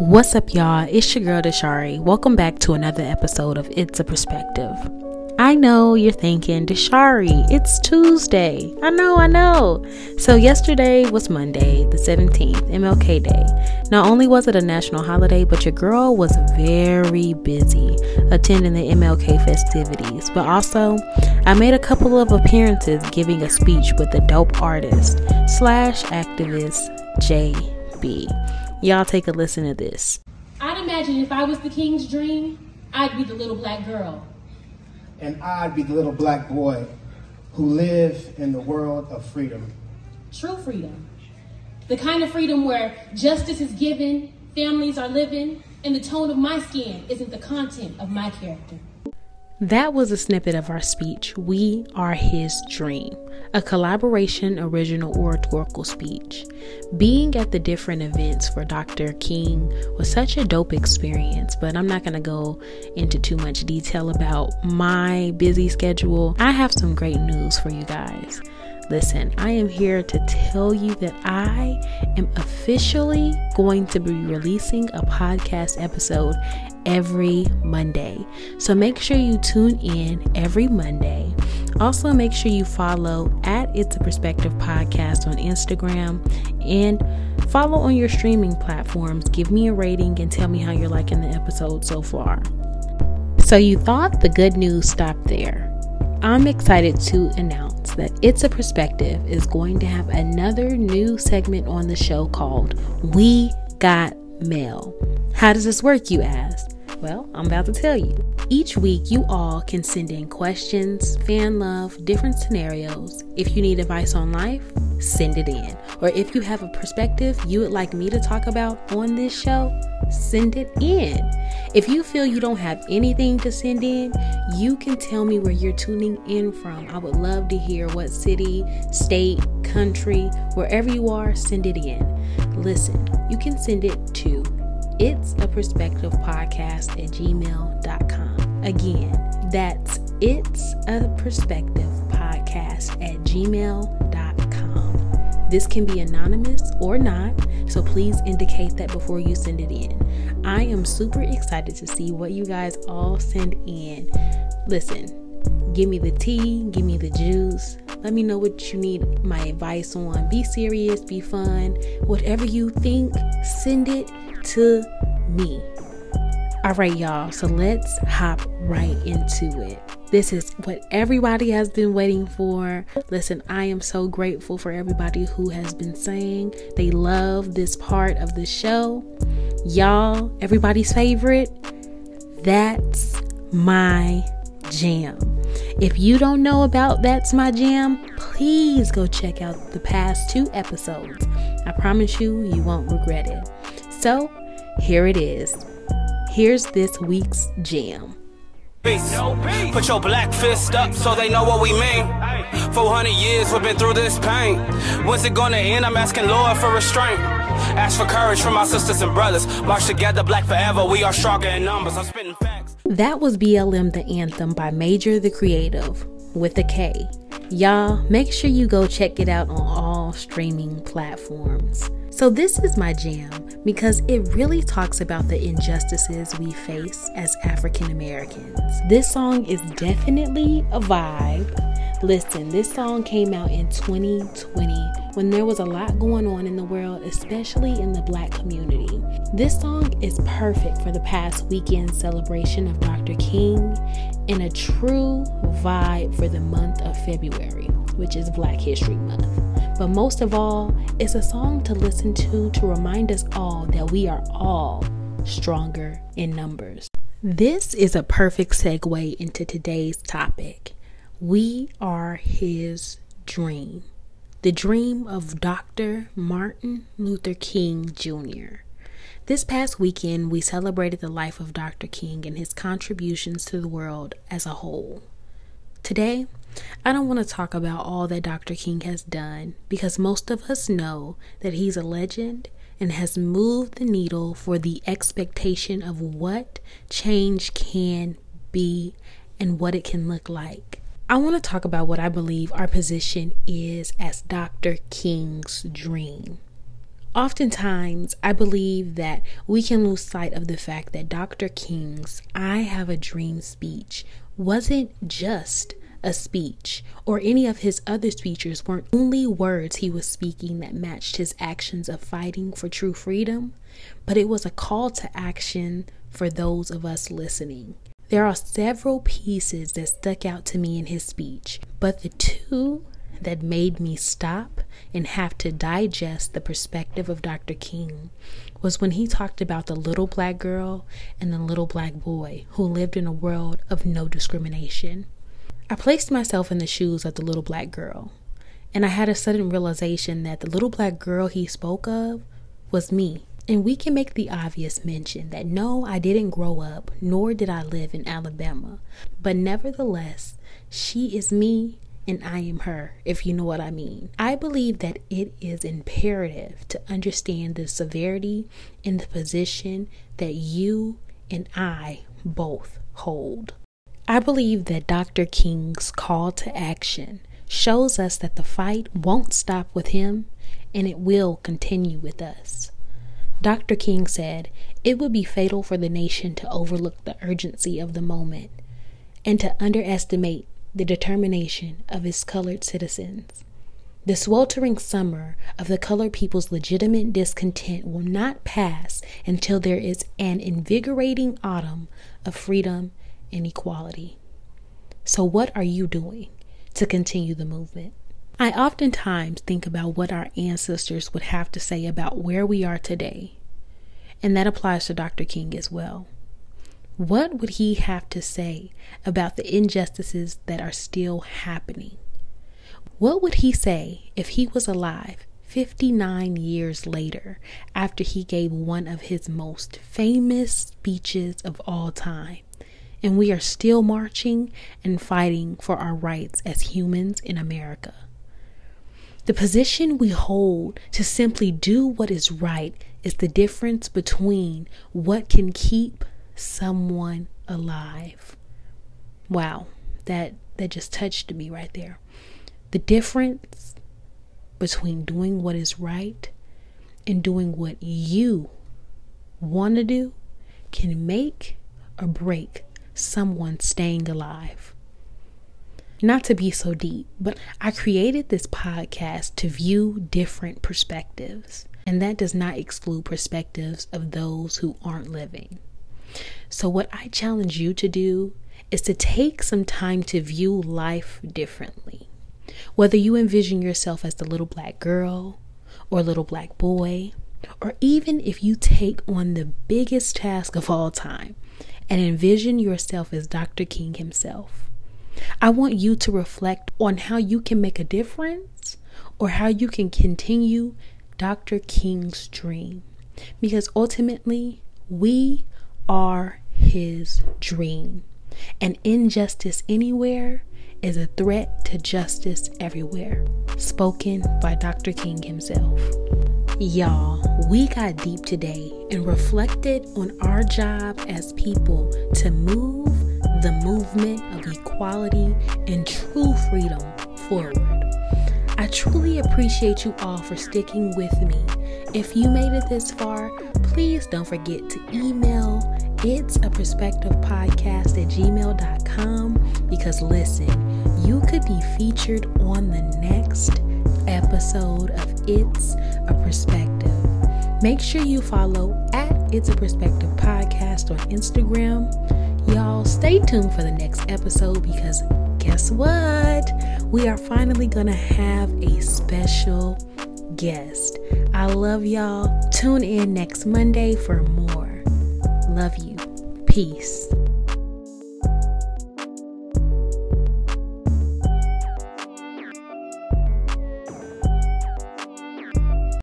What's up, y'all? It's your girl Dashari. Welcome back to another episode of It's a Perspective. I know you're thinking, Dashari, it's Tuesday. I know, I know. So, yesterday was Monday, the 17th, MLK Day. Not only was it a national holiday, but your girl was very busy attending the MLK festivities. But also, I made a couple of appearances giving a speech with the dope artist slash activist JB. Y'all take a listen to this. I'd imagine if I was the king's dream, I'd be the little black girl. And I'd be the little black boy who live in the world of freedom. True freedom. The kind of freedom where justice is given, families are living, and the tone of my skin isn't the content of my character. That was a snippet of our speech, We Are His Dream, a collaboration original oratorical speech. Being at the different events for Dr. King was such a dope experience, but I'm not going to go into too much detail about my busy schedule. I have some great news for you guys. Listen, I am here to tell you that I am officially going to be releasing a podcast episode every Monday. So make sure you tune in every Monday. Also, make sure you follow at It's a Perspective Podcast on Instagram and follow on your streaming platforms. Give me a rating and tell me how you're liking the episode so far. So, you thought the good news stopped there. I'm excited to announce that It's a Perspective is going to have another new segment on the show called We Got Mail. How does this work, you ask? Well, I'm about to tell you. Each week, you all can send in questions, fan love, different scenarios. If you need advice on life, send it in. Or if you have a perspective you would like me to talk about on this show, send it in. If you feel you don't have anything to send in, you can tell me where you're tuning in from. I would love to hear what city, state, country, wherever you are, send it in. Listen, you can send it to it's a perspective podcast at gmail.com. Again, that's it's a perspective podcast at gmail.com. This can be anonymous or not, so please indicate that before you send it in. I am super excited to see what you guys all send in. Listen, give me the tea, give me the juice. Let me know what you need my advice on. Be serious, be fun. Whatever you think, send it to me. All right, y'all, so let's hop right into it. This is what everybody has been waiting for. Listen, I am so grateful for everybody who has been saying they love this part of the show. Y'all, everybody's favorite, that's my jam. If you don't know about That's My Jam, please go check out the past two episodes. I promise you, you won't regret it. So, here it is. Here's this week's jam. Put your black fist up so they know what we mean. 400 years we've been through this pain. When's it gonna end? I'm asking Lord for restraint. Ask for courage from my sisters and brothers. March together, black forever. We are stronger in numbers. I'm spitting facts. That was BLM The Anthem by Major the Creative with a K. Y'all, make sure you go check it out on all streaming platforms. So, this is my jam because it really talks about the injustices we face as African Americans. This song is definitely a vibe. Listen, this song came out in 2020 when there was a lot going on in the world, especially in the black community. This song is perfect for the past weekend celebration of Dr. King and a true vibe for the month of February, which is Black History Month. But most of all, it's a song to listen to to remind us all that we are all stronger in numbers. This is a perfect segue into today's topic. We are his dream. The dream of Dr. Martin Luther King Jr. This past weekend, we celebrated the life of Dr. King and his contributions to the world as a whole. Today, I don't want to talk about all that Dr. King has done because most of us know that he's a legend and has moved the needle for the expectation of what change can be and what it can look like. I want to talk about what I believe our position is as Dr. King's dream. Oftentimes, I believe that we can lose sight of the fact that Dr. King's I Have a Dream speech wasn't just a speech or any of his other speeches weren't only words he was speaking that matched his actions of fighting for true freedom, but it was a call to action for those of us listening. There are several pieces that stuck out to me in his speech, but the two that made me stop and have to digest the perspective of Dr. King was when he talked about the little black girl and the little black boy who lived in a world of no discrimination. I placed myself in the shoes of the little black girl, and I had a sudden realization that the little black girl he spoke of was me. And we can make the obvious mention that no, I didn't grow up, nor did I live in Alabama, but nevertheless, she is me and I am her, if you know what I mean. I believe that it is imperative to understand the severity and the position that you and I both hold. I believe that Dr. King's call to action shows us that the fight won't stop with him and it will continue with us. Dr. King said it would be fatal for the nation to overlook the urgency of the moment and to underestimate the determination of its colored citizens. The sweltering summer of the colored people's legitimate discontent will not pass until there is an invigorating autumn of freedom and equality. So, what are you doing to continue the movement? I oftentimes think about what our ancestors would have to say about where we are today, and that applies to Dr. King as well. What would he have to say about the injustices that are still happening? What would he say if he was alive 59 years later after he gave one of his most famous speeches of all time? And we are still marching and fighting for our rights as humans in America. The position we hold to simply do what is right is the difference between what can keep someone alive. Wow, that that just touched me right there. The difference between doing what is right and doing what you want to do can make or break someone staying alive. Not to be so deep, but I created this podcast to view different perspectives, and that does not exclude perspectives of those who aren't living. So, what I challenge you to do is to take some time to view life differently. Whether you envision yourself as the little black girl or little black boy, or even if you take on the biggest task of all time and envision yourself as Dr. King himself. I want you to reflect on how you can make a difference or how you can continue Dr. King's dream. Because ultimately, we are his dream. And injustice anywhere is a threat to justice everywhere. Spoken by Dr. King himself. Y'all, we got deep today and reflected on our job as people to move the movement of equality and true freedom forward. I truly appreciate you all for sticking with me. If you made it this far, please don't forget to email it's a perspective podcast at gmail.com because listen, you could be featured on the next episode of It's a Perspective. Make sure you follow at It's a Perspective podcast on Instagram. Y'all stay tuned for the next episode because guess what? We are finally gonna have a special guest. I love y'all. Tune in next Monday for more. Love you. Peace.